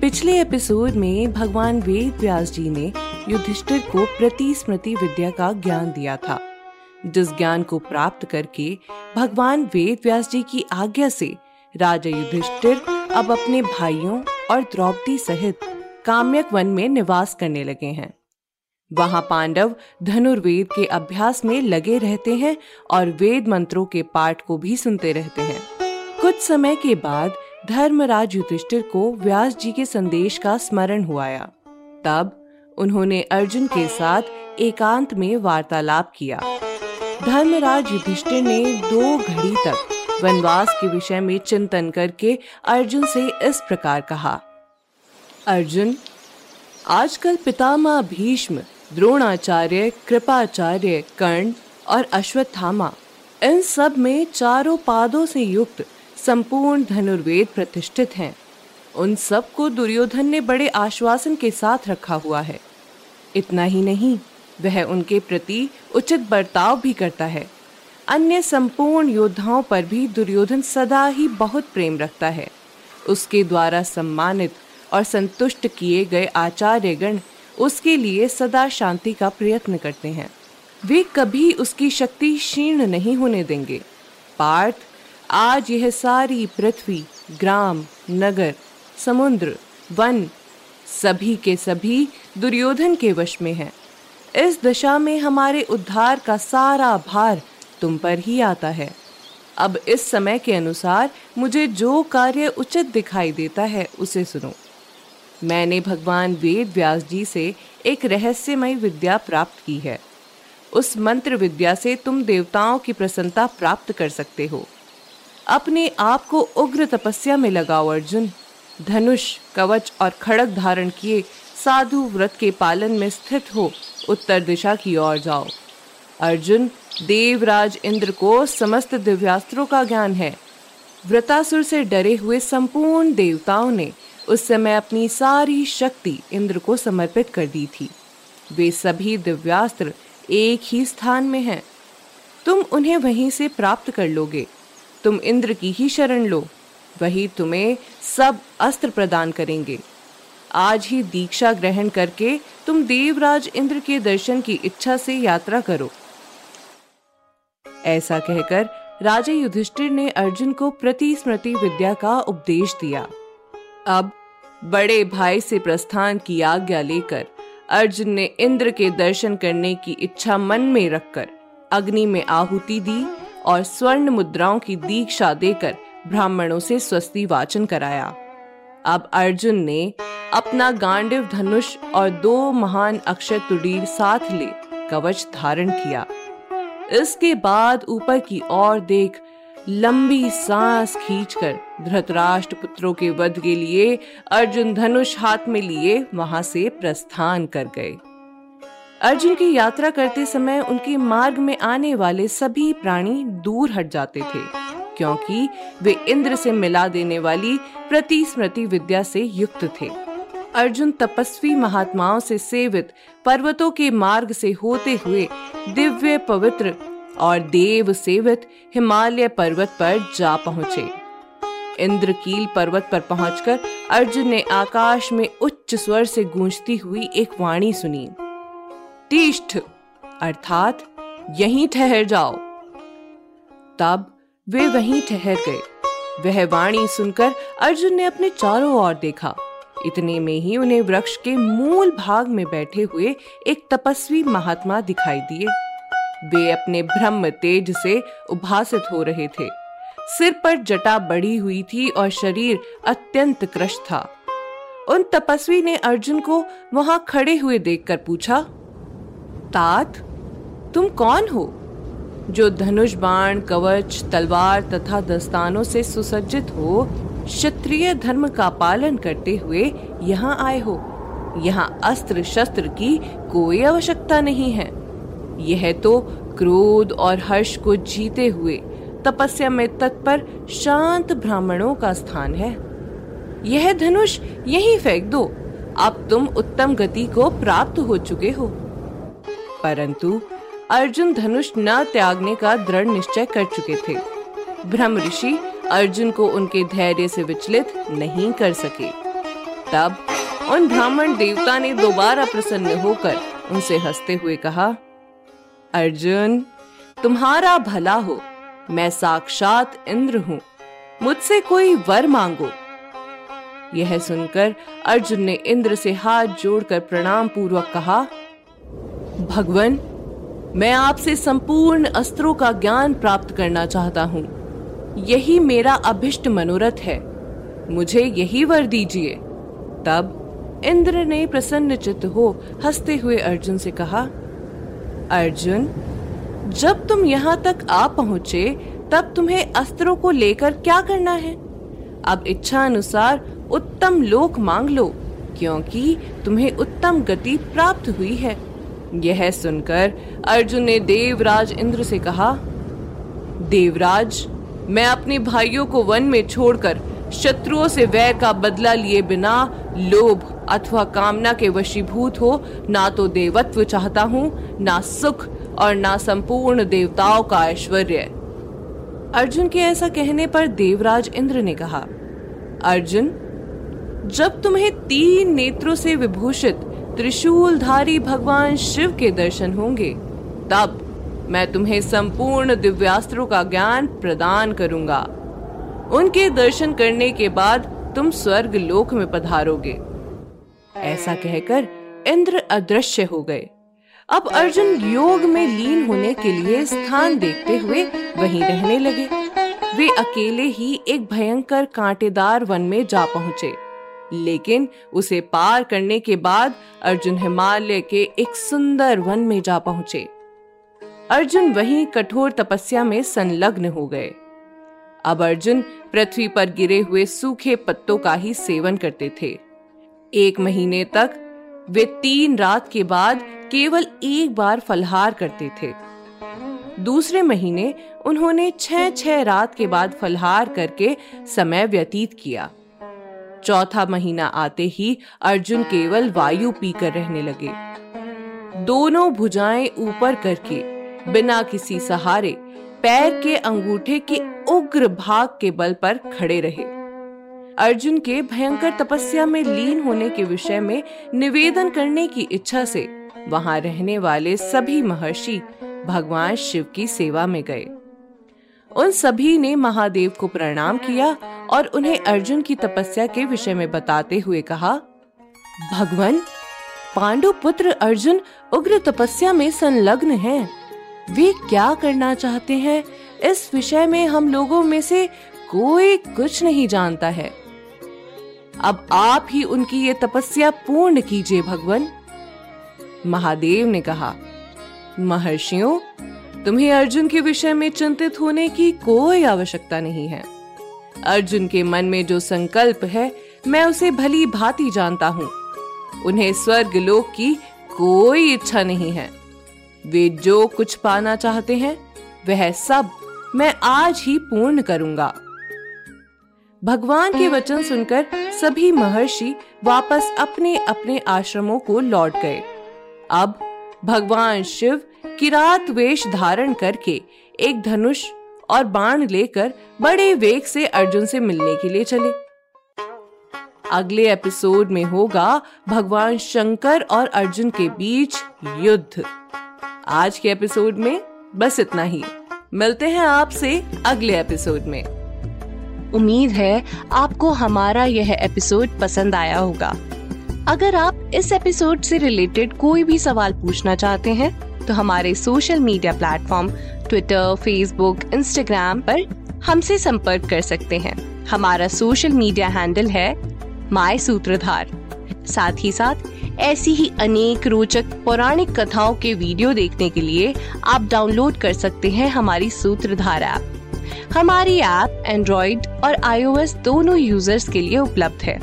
पिछले एपिसोड में भगवान वेद व्यास जी ने युधिष्ठिर को प्रति स्मृति विद्या का ज्ञान दिया था, जिस ज्ञान को प्राप्त करके भगवान वेद व्यास जी की आज्ञा से राजा युधिष्ठिर अब अपने भाइयों और द्रौपदी सहित काम्यक वन में निवास करने लगे हैं। वहाँ पांडव धनुर्वेद के अभ्यास में लगे रहते हैं और वेद मंत्रों के पाठ को भी सुनते रहते हैं। कुछ समय के बाद धर्मराज युधिष्ठिर को व्यास जी के संदेश का स्मरण हुआया। तब उन्होंने अर्जुन के साथ एकांत में वार्तालाप किया। धर्मराज युधिष्ठिर ने दो घड़ी तक वनवास के विषय में चिंतन करके अर्जुन से इस प्रकार कहा, अर्जुन, आजकल पितामह भीष्म, द्रोणाचार्य, कृपाचार्य, कर्ण और अश्वत्थामा, इन सब में चारों पादों से युक्त संपूर्ण धनुर्वेद प्रतिष्ठित हैं। उन सबको दुर्योधन ने बड़े आश्वासन के साथ रखा हुआ है। इतना ही नहीं, वह उनके प्रति उचित बर्ताव भी करता है। अन्य संपूर्ण योद्धाओं पर भी दुर्योधन सदा ही बहुत प्रेम रखता है। उसके द्वारा सम्मानित और संतुष्ट किए गए आचार्यगण उसके लिए सदा शांति का प्रयत्न करते हैं। वे कभी उसकी शक्ति क्षीण नहीं होने देंगे। पार्थ आज यह सारी पृथ्वी, ग्राम, नगर, समुद्र, वन, सभी के सभी दुर्योधन के वश में है। इस दशा में हमारे उद्धार का सारा भार तुम पर ही आता है। अब इस समय के अनुसार मुझे जो कार्य उचित दिखाई देता है, उसे सुनो। मैंने भगवान वेद व्यास जी से एक रहस्यमय विद्या प्राप्त की है। उस मंत्र विद्या से तुम देवताओं की प्रसन्नता प्राप्त कर सकते हो। अपने आप को उग्र तपस्या में लगाओ, अर्जुन। धनुष, कवच और खड़क धारण किए साधु व्रत के पालन में स्थित हो, उत्तर दिशा की ओर जाओ। अर्जुन, देवराज इंद्र को समस्त दिव्यास्त्रों का ज्ञान है। व्रतासुर से डरे हुए संपूर्ण देवताओं ने उस समय अपनी सारी शक्ति इंद्र को समर्पित कर दी थी। वे सभी दिव्यास्त्र एक ही स्थान में हैं। तुम उन्हें वहीं से प्राप्त कर लोगे। तुम इंद्र की ही शरण लो, वही तुम्हें सब अस्त्र प्रदान करेंगे। आज ही दीक्षा ग्रहण करके तुम देवराज इंद्र के दर्शन की इच्छा से यात्रा करो। ऐसा कहकर राजा युधिष्ठिर ने अर्जुन को प्रति स्मृति विद्या का उपदेश दिया। अब बड़े भाई से प्रस्थान की आज्ञा लेकर अर्जुन ने इंद्र के दर्शन करने की इच्छा मन में रखकर अग्नि में आहुति दी और स्वर्ण मुद्राओं की दीक्षा देकर ब्राह्मणों से स्वस्ति वाचन कराया। अब अर्जुन ने अपना गांडिव धनुष और दो महान अक्षय तुडीर साथ ले कवच धारण किया। इसके बाद ऊपर की ओर देख लंबी सांस खींचकर धृतराष्ट्र पुत्रों के वध के लिए अर्जुन धनुष हाथ में लिए वहाँ से प्रस्थान कर गए। अर्जुन की यात्रा करते समय उनके मार्ग में आने वाले सभी प्राणी दूर हट जाते थे, क्योंकि वे इंद्र से मिला देने वाली प्रति स्मृति विद्या से युक्त थे। अर्जुन तपस्वी महात्माओं से सेवित पर्वतों के मार्ग से होते हुए दिव्य, पवित्र और देव सेवित हिमालय पर्वत पर जा पहुँचे। इंद्रकील पर्वत पर पहुंचकर अर्जुन ने आकाश में उच्च स्वर से गूंजती हुई एक वाणी सुनी। तीष्ठ, अर्थात यहीं ठहर जाओ। तब वे वहीं ठहर गए। वह वाणी सुनकर अर्जुन ने अपने चारों ओर देखा। इतने में ही उन्हें वृक्ष के मूल भाग में बैठे हुए एक तपस्वी महात्मा दिखाई दिए। वे अपने ब्रह्म तेज से उभासित हो रहे थे। सिर पर जटा बढ़ी हुई थी और शरीर अत्यंत क्रश था। उन तपस्वी ने अर्जुन को वहाँ खड़े हुए देखकर पूछा तात? तुम कौन हो? जो धनुष बाण, कवच, तलवार तथा दस्तानों से सुसज्जित हो, क्षत्रिय धर्म का पालन करते हुए यहाँ आए हो। यहाँ अस्त्र शस्त्र की कोई आवश्यकता नहीं है। यह तो क्रोध और हर्ष को जीते हुए, तपस्या में तत्पर शांत ब्राह्मणों का स्थान है। यह धनुष यहीं फेंक दो। अब तुम उत्तम गति को प्राप्त हो चुके हो। परंतु अर्जुन धनुष न त्यागने का दृढ़ निश्चय कर चुके थे। ब्रह्म ऋषि अर्जुन को उनके धैर्य से विचलित नहीं कर सके। तब उन ब्राह्मण देवता ने दोबारा प्रसन्न होकर उनसे हँसते हुए कहा, अर्जुन, तुम्हारा भला हो। मैं साक्षात इंद्र हूँ। मुझसे कोई वर मांगो। यह सुनकर अर्जुन ने इंद्र से हाथ जोड़कर प्रणाम पूर्वक कहा भगवान, मैं आपसे संपूर्ण अस्त्रों का ज्ञान प्राप्त करना चाहता हूँ। यही मेरा अभिष्ट मनोरथ है। मुझे यही वर दीजिए। तब इंद्र ने प्रसन्न चित्त हो हँसते हुए अर्जुन से कहा, अर्जुन, जब तुम यहाँ तक आ पहुँचे, तब तुम्हें अस्त्रों को लेकर क्या करना है? अब इच्छा अनुसार उत्तम लोक मांग लो, क्योंकि तुम्हें उत्तम गति प्राप्त हुई है। यह सुनकर अर्जुन ने देवराज इंद्र से कहा, देवराज, मैं अपने भाइयों को वन में छोड़कर शत्रुओं से वैर का बदला लिए बिना लोभ अथवा कामना के वशीभूत हो, ना तो देवत्व चाहता हूँ, ना सुख और ना संपूर्ण देवताओं का ऐश्वर्य. अर्जुन के ऐसा कहने पर देवराज इंद्र ने कहा, अर्जुन, जब तुम्हें तीन नेत्रों से विभूषित त्रिशूलधारी भगवान शिव के दर्शन होंगे। तब मैं तुम्हें संपूर्ण दिव्यास्त्रों का ज्ञान प्रदान करूँगा। उनके दर्शन करने के बाद तुम स्वर्ग लोक में पधारोगे। ऐसा कहकर इंद्र अदृश्य हो गए। अब अर्जुन योग में लीन होने के लिए स्थान देखते हुए वहीं रहने लगे। वे अकेले ही एक भयंकर कांटेदार वन में जा पहुँचे। लेकिन उसे पार करने के बाद अर्जुन हिमालय के एक सुंदर वन में जा पहुँचे। अर्जुन वहीं कठोर तपस्या में संलग्न हो गए। अब अर्जुन पृथ्वी पर गिरे हुए सूखे पत्तों का ही सेवन करते थे। एक महीने तक वे तीन रात के बाद केवल एक बार फलहार करते थे। दूसरे महीने उन्होंने छह छह रात के बाद फलहार करके समय व्यतीत किया। चौथा महीना आते ही अर्जुन केवल वायु पीकर रहने लगे। दोनों भुजाएँ ऊपर करके, बिना किसी सहारे, पैर के अंगूठे के उग्र भाग के बल पर खड़े रहे। अर्जुन के भयंकर तपस्या में लीन होने के विषय में निवेदन करने की इच्छा से वहाँ रहने वाले सभी महर्षि भगवान शिव की सेवा में गए। उन सभी ने महादेव को प्रणाम किया और उन्हें अर्जुन की तपस्या के विषय में बताते हुए कहा, भगवान, पांडु पुत्र अर्जुन उग्र तपस्या में संलग्न हैं। वे क्या करना चाहते हैं? इस विषय में हम लोगों में से कोई कुछ नहीं जानता है। अब आप ही उनकी ये तपस्या पूर्ण कीजिए, भगवान। महादेव ने कहा, महर्षियों तुम्हें अर्जुन के विषय में चिंतित होने की कोई आवश्यकता नहीं है। अर्जुन के मन में जो संकल्प है मैं उसे भली भांति जानता हूँ। उन्हें स्वर्ग लोक की कोई इच्छा नहीं है। वे जो कुछ पाना चाहते हैं वह सब मैं आज ही पूर्ण करूँगा। भगवान के वचन सुनकर सभी महर्षि वापस अपने अपने आश्रमों को लौट गए। अब भगवान शिव किरात वेश धारण करके एक धनुष और बाण लेकर बड़े वेग से अर्जुन से मिलने के लिए चले। अगले एपिसोड में होगा भगवान शंकर और अर्जुन के बीच युद्ध। आज के एपिसोड में बस इतना ही। मिलते हैं आपसे अगले एपिसोड में। उम्मीद है आपको हमारा यह एपिसोड पसंद आया होगा। अगर आप इस एपिसोड से रिलेटेड कोई भी सवाल पूछना चाहते हैं तो हमारे social media platform Twitter Facebook Instagram पर हमसे संपर्क कर सकते हैं। हमारा सोशल मीडिया हैंडल है माई सूत्रधार साथ ही साथ, ऐसी ही अनेक रोचक पौराणिक कथाओं के वीडियो देखने के लिए आप डाउनलोड कर सकते हैं हमारी सूत्रधार ऐप हमारी ऐप एंड्रॉइड और आईओएस दोनों यूज़र्स के लिए उपलब्ध है।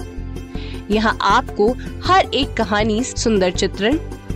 यहाँ आपको हर एक कहानी, सुंदर चित्रण